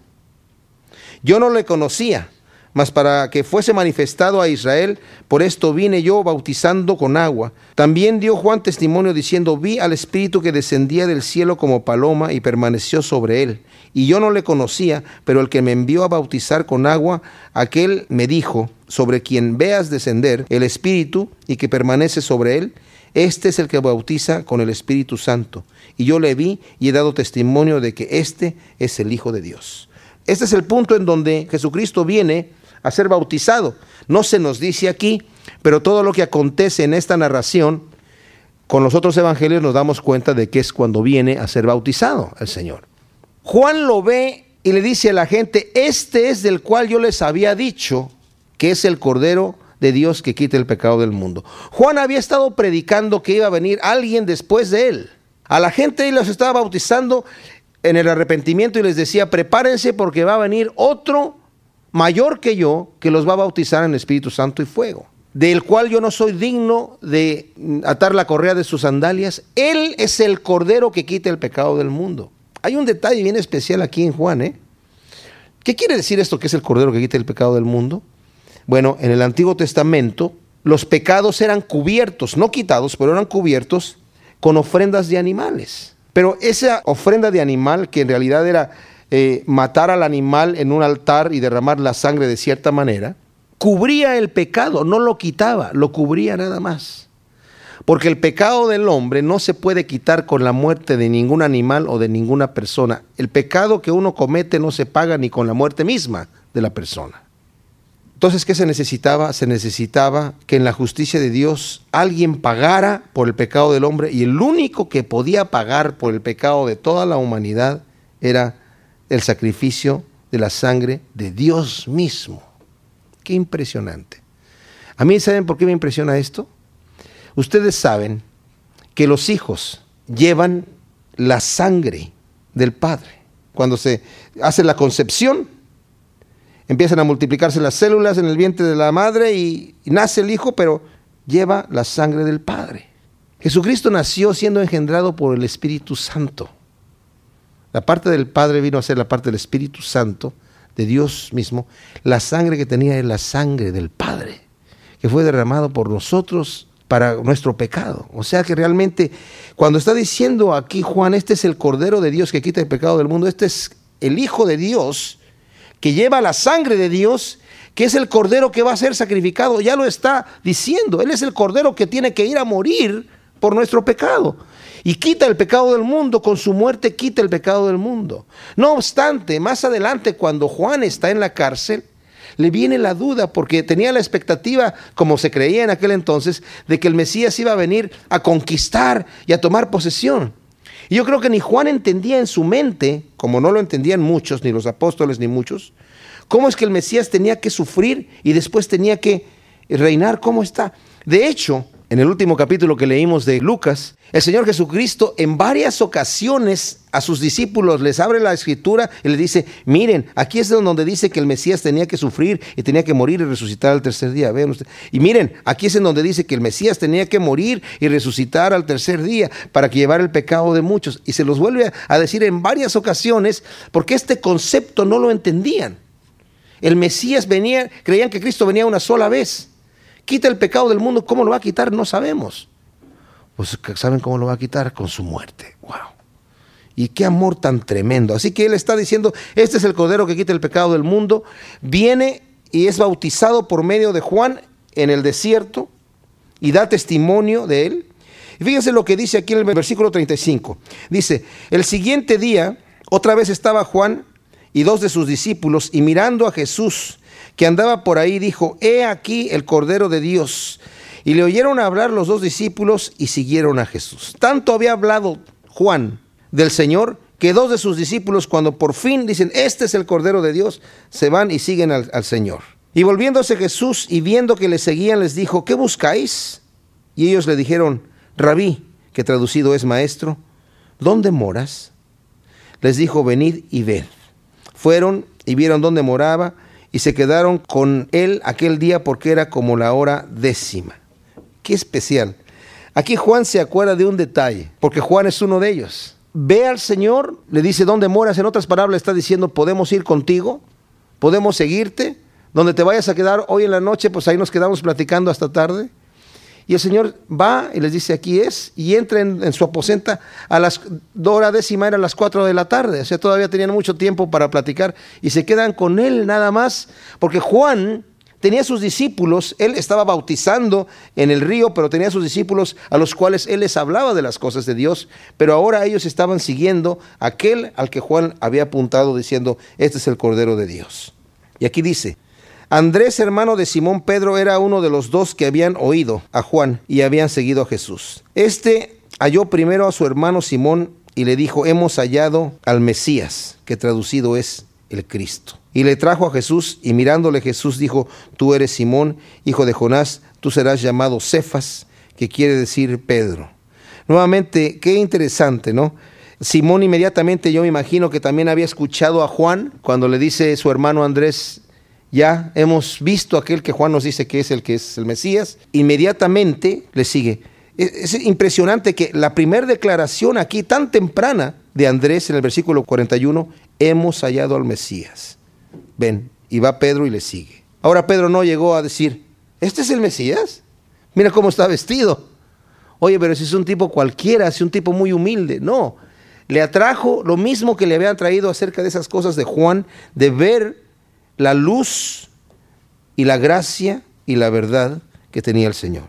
Yo no le conocía, mas para que fuese manifestado a Israel, por esto vine yo bautizando con agua. También dio Juan testimonio diciendo, vi al Espíritu que descendía del cielo como paloma y permaneció sobre él. Y yo no le conocía, pero el que me envió a bautizar con agua, aquel me dijo, sobre quien veas descender el Espíritu y que permanece sobre él, este es el que bautiza con el Espíritu Santo. Y yo le vi y he dado testimonio de que este es el Hijo de Dios. Este es el punto en donde Jesucristo viene a ser bautizado. No se nos dice aquí, pero todo lo que acontece en esta narración, con los otros evangelios nos damos cuenta de que es cuando viene a ser bautizado el Señor. Juan lo ve y le dice a la gente, este es del cual yo les había dicho que es el Cordero de Dios que quite el pecado del mundo. Juan había estado predicando que iba a venir alguien después de él. A la gente él los estaba bautizando en el arrepentimiento y les decía, prepárense porque va a venir otro mayor que yo que los va a bautizar en Espíritu Santo y fuego, del cual yo no soy digno de atar la correa de sus sandalias. Él es el cordero que quita el pecado del mundo. Hay un detalle bien especial aquí en Juan, ¿eh? ¿Qué quiere decir esto que es el cordero que quita el pecado del mundo? Bueno, en el Antiguo Testamento los pecados eran cubiertos, no quitados, pero eran cubiertos con ofrendas de animales. Pero esa ofrenda de animal, que en realidad era eh, matar al animal en un altar y derramar la sangre de cierta manera, cubría el pecado, no lo quitaba, lo cubría nada más. Porque el pecado del hombre no se puede quitar con la muerte de ningún animal o de ninguna persona. El pecado que uno comete no se paga ni con la muerte misma de la persona. Entonces, ¿qué se necesitaba? Se necesitaba que en la justicia de Dios alguien pagara por el pecado del hombre y el único que podía pagar por el pecado de toda la humanidad era el sacrificio de la sangre de Dios mismo. Qué impresionante. A mí, ¿saben por qué me impresiona esto? Ustedes saben que los hijos llevan la sangre del Padre. Cuando se hace la concepción, empiezan a multiplicarse las células en el vientre de la madre y, nace el hijo, pero lleva la sangre del Padre. Jesucristo nació siendo engendrado por el Espíritu Santo. La parte del Padre vino a ser la parte del Espíritu Santo, de Dios mismo. La sangre que tenía es la sangre del Padre, que fue derramado por nosotros para nuestro pecado. O sea que realmente, cuando está diciendo aquí Juan, este es el Cordero de Dios que quita el pecado del mundo, este es el Hijo de Dios que lleva la sangre de Dios, que es el cordero que va a ser sacrificado. Ya lo está diciendo. Él es el cordero que tiene que ir a morir por nuestro pecado. Y quita el pecado del mundo, con su muerte quita el pecado del mundo. No obstante, más adelante, cuando Juan está en la cárcel, le viene la duda porque tenía la expectativa, como se creía en aquel entonces, de que el Mesías iba a venir a conquistar y a tomar posesión. Y yo creo que ni Juan entendía en su mente, como no lo entendían muchos, ni los apóstoles ni muchos, cómo es que el Mesías tenía que sufrir y después tenía que reinar, cómo está. De hecho, en el último capítulo que leímos de Lucas, el Señor Jesucristo en varias ocasiones a sus discípulos les abre la escritura y les dice, miren, aquí es donde dice que el Mesías tenía que sufrir y tenía que morir y resucitar al tercer día. Vean Y miren, aquí es en donde dice que el Mesías tenía que morir y resucitar al tercer día para que llevara el pecado de muchos. Y se los vuelve a decir en varias ocasiones porque este concepto no lo entendían. El Mesías venía, creían que Cristo venía una sola vez quita el pecado del mundo, ¿cómo lo va a quitar? No sabemos. Pues saben cómo lo va a quitar con su muerte. Wow. Y qué amor tan tremendo. Así que él está diciendo, este es el cordero que quita el pecado del mundo. Viene y es bautizado por medio de Juan en el desierto y da testimonio de él. Y fíjense lo que dice aquí en el versículo 35. Dice, el siguiente día, otra vez estaba Juan y dos de sus discípulos y mirando a Jesús que andaba por ahí, dijo, he aquí el Cordero de Dios. Y le oyeron hablar los dos discípulos y siguieron a Jesús. Tanto había hablado Juan del Señor que dos de sus discípulos, cuando por fin dicen, este es el Cordero de Dios, se van y siguen al, al Señor. Y volviéndose Jesús y viendo que le seguían, les dijo, ¿qué buscáis? Y ellos le dijeron, Rabí, que traducido es maestro, ¿dónde moras? Les dijo, venid y ved. Fueron y vieron dónde moraba y se quedaron con él aquel día porque era como la hora décima. Qué especial. Aquí Juan se acuerda de un detalle, porque Juan es uno de ellos. Ve al Señor, le dice, ¿dónde moras? En otras palabras, está diciendo, ¿podemos ir contigo? ¿Podemos seguirte? Donde te vayas a quedar hoy en la noche, pues ahí nos quedamos platicando hasta tarde. Y el Señor va y les dice, aquí es, y entra en, su aposenta a las hora décima, era las cuatro de la tarde, o sea, todavía tenían mucho tiempo para platicar, y se quedan con él nada más, porque Juan tenía sus discípulos, él estaba bautizando en el río, pero tenía sus discípulos a los cuales él les hablaba de las cosas de Dios, pero ahora ellos estaban siguiendo aquel al que Juan había apuntado diciendo, este es el Cordero de Dios. Y aquí dice, Andrés, hermano de Simón Pedro, era uno de los dos que habían oído a Juan y habían seguido a Jesús. Este halló primero a su hermano Simón y le dijo, hemos hallado al Mesías, que traducido es el Cristo. Y le trajo a Jesús y mirándole Jesús dijo, tú eres Simón, hijo de Jonás, tú serás llamado Cefas, que quiere decir Pedro. Nuevamente, qué interesante, ¿no? Simón inmediatamente yo me imagino que también había escuchado a Juan cuando le dice su hermano Andrés, ya hemos visto aquel que Juan nos dice que es el que es el Mesías, inmediatamente le sigue. Es, impresionante que la primera declaración aquí tan temprana de Andrés en el versículo 41, hemos hallado al Mesías. Ven, y va Pedro y le sigue. Ahora Pedro no llegó a decir, ¿este es el Mesías? Mira cómo está vestido. Oye, pero si es un tipo cualquiera, es un tipo muy humilde. No, le atrajo lo mismo que le habían traído acerca de esas cosas de Juan, de ver la luz y la gracia y la verdad que tenía el Señor.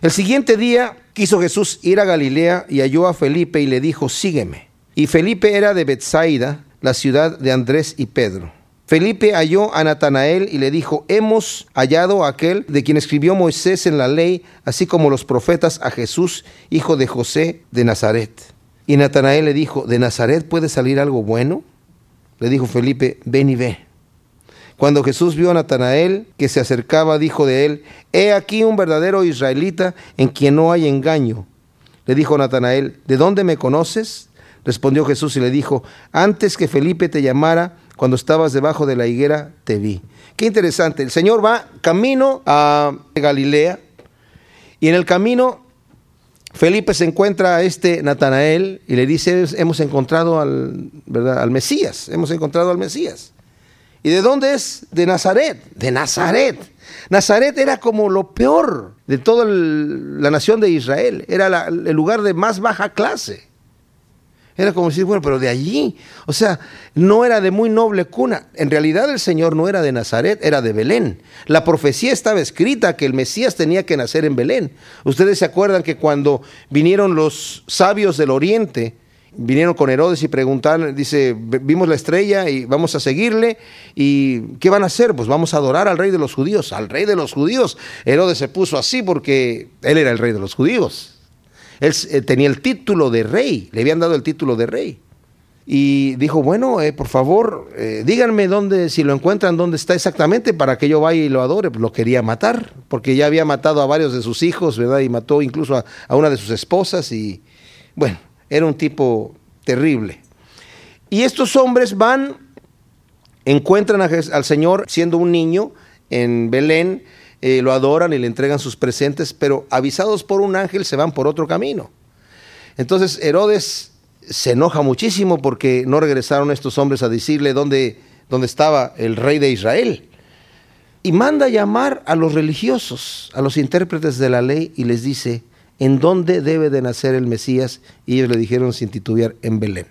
El siguiente día quiso Jesús ir a Galilea y halló a Felipe y le dijo, sígueme. Y Felipe era de Bethsaida, la ciudad de Andrés y Pedro. Felipe halló a Natanael y le dijo, hemos hallado a aquel de quien escribió Moisés en la ley, así como los profetas, a Jesús, hijo de José de Nazaret. Y Natanael le dijo, ¿de Nazaret puede salir algo bueno? Le dijo Felipe, ven y ve. Cuando Jesús vio a Natanael que se acercaba, dijo de él, He aquí un verdadero israelita en quien no hay engaño. Le dijo Natanael, ¿de dónde me conoces? Respondió Jesús y le dijo, antes que Felipe te llamara, cuando estabas debajo de la higuera, te vi. Qué interesante, el Señor va camino a Galilea y en el camino Felipe se encuentra a este Natanael y le dice, hemos encontrado al, ¿verdad? al Mesías, hemos encontrado al Mesías. ¿Y de dónde es? De Nazaret, de Nazaret. Nazaret era como lo peor de toda la nación de Israel, era el lugar de más baja clase. Era como decir, bueno, pero de allí, o sea, no era de muy noble cuna. En realidad el Señor no era de Nazaret, era de Belén. La profecía estaba escrita que el Mesías tenía que nacer en Belén. Ustedes se acuerdan que cuando vinieron los sabios del oriente, vinieron con Herodes y preguntaron, dice, vimos la estrella y vamos a seguirle, ¿y qué van a hacer? Pues vamos a adorar al rey de los judíos, al rey de los judíos. Herodes se puso así porque él era el rey de los judíos. Él eh, tenía el título de rey, le habían dado el título de rey. Y dijo, bueno, eh, por favor, eh, díganme dónde, si lo encuentran, dónde está exactamente para que yo vaya y lo adore. Lo quería matar, porque ya había matado a varios de sus hijos, ¿verdad? Y mató incluso a una de sus esposas y, bueno, era un tipo terrible. Y estos hombres van, encuentran al Señor siendo un niño en Belén, eh, lo adoran y le entregan sus presentes, pero avisados por un ángel se van por otro camino. Entonces Herodes se enoja muchísimo porque no regresaron estos hombres a decirle dónde, dónde estaba el rey de Israel. Y manda llamar a los religiosos, a los intérpretes de la ley, y les dice, en dónde debe de nacer el Mesías y ellos le dijeron sin titubear en Belén.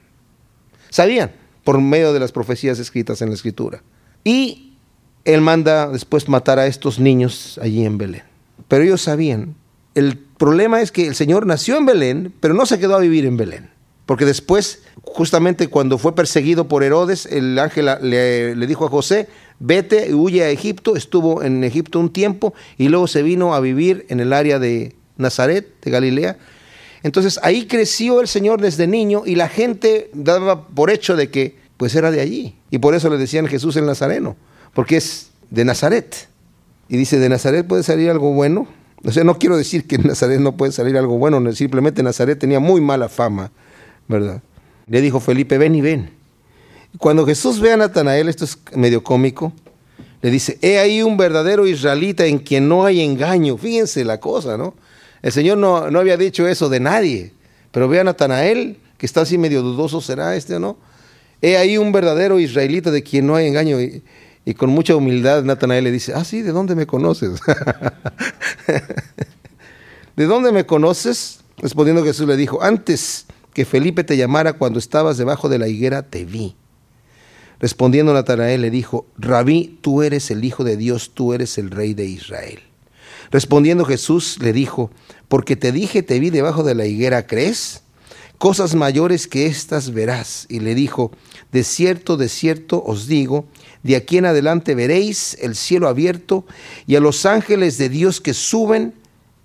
Sabían por medio de las profecías escritas en la escritura. Y él manda después matar a estos niños allí en Belén. Pero ellos sabían. El problema es que el Señor nació en Belén, pero no se quedó a vivir en Belén. Porque después, justamente cuando fue perseguido por Herodes, el ángel le, le dijo a José, vete huye a Egipto. Estuvo en Egipto un tiempo y luego se vino a vivir en el área de Nazaret, de Galilea. Entonces ahí creció el Señor desde niño y la gente daba por hecho de que pues era de allí. Y por eso le decían Jesús el Nazareno, porque es de Nazaret. Y dice, ¿de Nazaret puede salir algo bueno? O sea, no quiero decir que Nazaret no puede salir algo bueno, simplemente Nazaret tenía muy mala fama, ¿verdad? Le dijo Felipe, ven y ven. Cuando Jesús ve a Natanael, esto es medio cómico, le dice, he ahí un verdadero israelita en quien no hay engaño. Fíjense la cosa, ¿no? El Señor no, no había dicho eso de nadie, pero ve a Natanael, que está así medio dudoso, ¿será este o no? He ahí un verdadero israelita de quien no hay engaño. Y, y con mucha humildad Natanael le dice, ah, sí, ¿de dónde me conoces? ¿De dónde me conoces? Respondiendo Jesús le dijo, antes que Felipe te llamara cuando estabas debajo de la higuera, te vi. Respondiendo Natanael le dijo, Rabí, tú eres el Hijo de Dios, tú eres el Rey de Israel. Respondiendo Jesús le dijo, porque te dije, te vi debajo de la higuera, ¿crees? Cosas mayores que estas verás. Y le dijo, de cierto, de cierto os digo, de aquí en adelante veréis el cielo abierto y a los ángeles de Dios que suben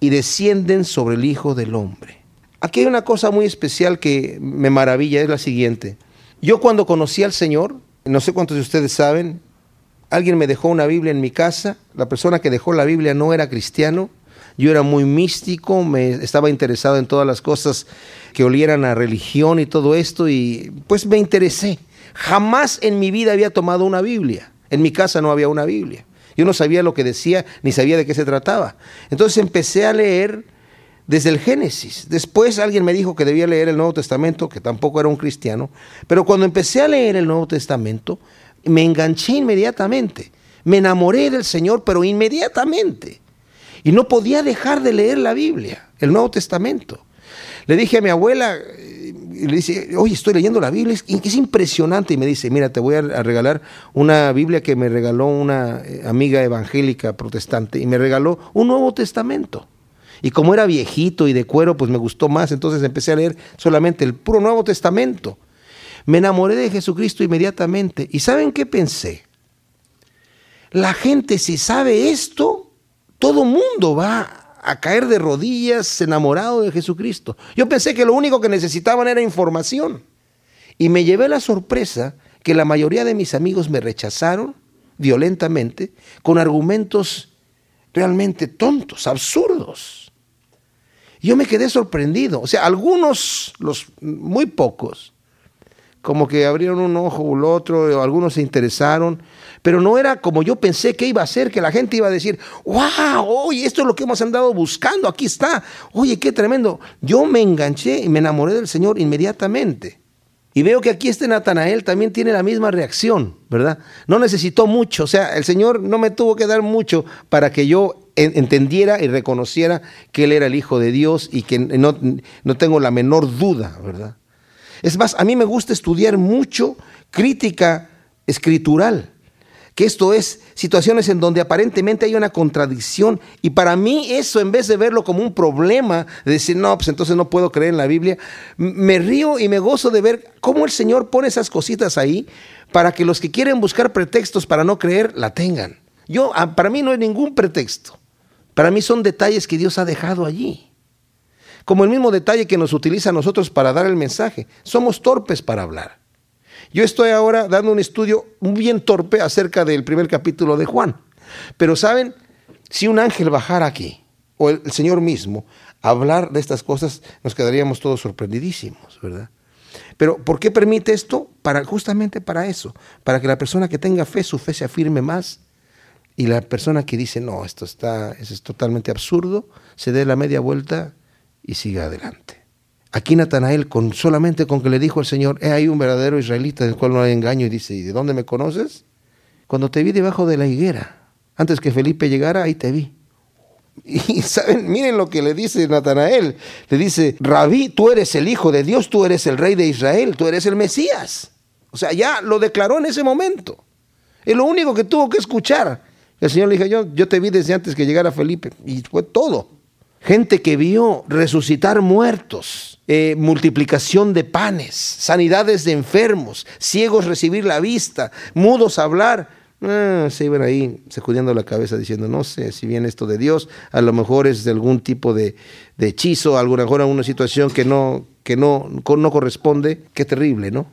y descienden sobre el Hijo del Hombre. Aquí hay una cosa muy especial que me maravilla, es la siguiente. Yo cuando conocí al Señor, no sé cuántos de ustedes saben, alguien me dejó una Biblia en mi casa, la persona que dejó la Biblia no era cristiano, yo era muy místico, me estaba interesado en todas las cosas que olieran a religión y todo esto y pues me interesé. Jamás en mi vida había tomado una Biblia. En mi casa no había una Biblia. Yo no sabía lo que decía ni sabía de qué se trataba. Entonces empecé a leer desde el Génesis. Después alguien me dijo que debía leer el Nuevo Testamento, que tampoco era un cristiano. Pero cuando empecé a leer el Nuevo Testamento, me enganché inmediatamente. Me enamoré del Señor, pero inmediatamente. Y no podía dejar de leer la Biblia, el Nuevo Testamento. Le dije a mi abuela, y le dice, oye, estoy leyendo la Biblia, que es impresionante. Y me dice, mira, te voy a regalar una Biblia que me regaló una eh, amiga evangélica protestante y me regaló un Nuevo Testamento. Y como era viejito y de cuero, pues me gustó más, entonces empecé a leer solamente el puro Nuevo Testamento. Me enamoré de Jesucristo inmediatamente. ¿Y saben qué pensé? La gente si sabe esto, todo mundo va a caer de rodillas enamorado de Jesucristo. Yo pensé que lo único que necesitaban era información. Y me llevé la sorpresa que la mayoría de mis amigos me rechazaron violentamente con argumentos realmente tontos, absurdos. Yo me quedé sorprendido. O sea, algunos, los muy pocos, como que abrieron un ojo o el otro, algunos se interesaron, pero no era como yo pensé que iba a ser, que la gente iba a decir, wow, oye, esto es lo que hemos andado buscando, aquí está, oye, qué tremendo. Yo me enganché y me enamoré del Señor inmediatamente. Y veo que aquí este Natanael también tiene la misma reacción, ¿verdad? No necesitó mucho, o sea, el Señor no me tuvo que dar mucho para que yo entendiera y reconociera que Él era el Hijo de Dios y que no, no tengo la menor duda, ¿verdad? Es más, a mí me gusta estudiar mucho crítica escritural que esto es situaciones en donde aparentemente hay una contradicción y para mí eso en vez de verlo como un problema, de decir, no, pues entonces no puedo creer en la Biblia, me río y me gozo de ver cómo el Señor pone esas cositas ahí para que los que quieren buscar pretextos para no creer la tengan. Yo, ah, para mí no hay ningún pretexto, para mí son detalles que Dios ha dejado allí. Como el mismo detalle que nos utiliza a nosotros para dar el mensaje. Somos torpes para hablar. Yo estoy ahora dando un estudio bien torpe acerca del primer capítulo de Juan. Pero saben, si un ángel bajara aquí, o el, Señor mismo, a hablar de estas cosas, nos quedaríamos todos sorprendidísimos, ¿verdad? Pero ¿por qué permite esto? Para, justamente para eso, para que la persona que tenga fe, su fe se afirme más, y la persona que dice, no, esto está, es totalmente absurdo, se dé la media vuelta y siga adelante. Aquí Natanael, con, solamente con que le dijo al Señor, he ahí un verdadero israelita del cual no hay engaño, y dice, ¿y de dónde me conoces? Cuando te vi debajo de la higuera, antes que Felipe llegara, ahí te vi. Y saben, miren lo que le dice Natanael. Le dice, Rabí, tú eres el Hijo de Dios, tú eres el Rey de Israel, tú eres el Mesías. O sea, ya lo declaró en ese momento. Es lo único que tuvo que escuchar. El Señor le dijo, yo, yo te vi desde antes que llegara Felipe. Y fue todo. Gente que vio resucitar muertos eh, multiplicación de panes, sanidades de enfermos, ciegos recibir la vista, mudos hablar. Ah, se iban ahí sacudiendo la cabeza diciendo, no sé si viene esto de Dios, a lo mejor es de algún tipo de, hechizo, a lo mejor a una situación que no, que no, no corresponde, qué terrible, ¿no?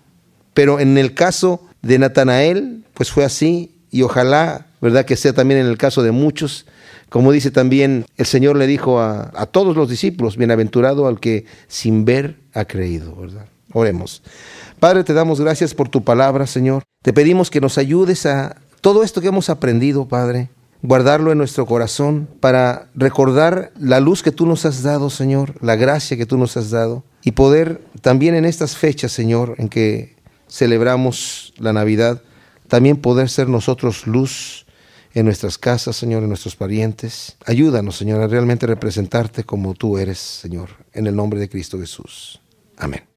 Pero en el caso de Natanael, pues fue así, y ojalá, ¿verdad? Que sea también en el caso de muchos. Como dice también, el Señor le dijo a, a todos los discípulos, bienaventurado al que sin ver ha creído, ¿verdad? Oremos. Padre, te damos gracias por tu palabra, Señor. Te pedimos que nos ayudes a todo esto que hemos aprendido, Padre, guardarlo en nuestro corazón para recordar la luz que tú nos has dado, Señor, la gracia que tú nos has dado, y poder también en estas fechas, Señor, en que celebramos la Navidad, también poder ser nosotros luz en nuestras casas, Señor, en nuestros parientes. Ayúdanos, Señor, a realmente representarte como tú eres, Señor, en el nombre de Cristo Jesús. Amén.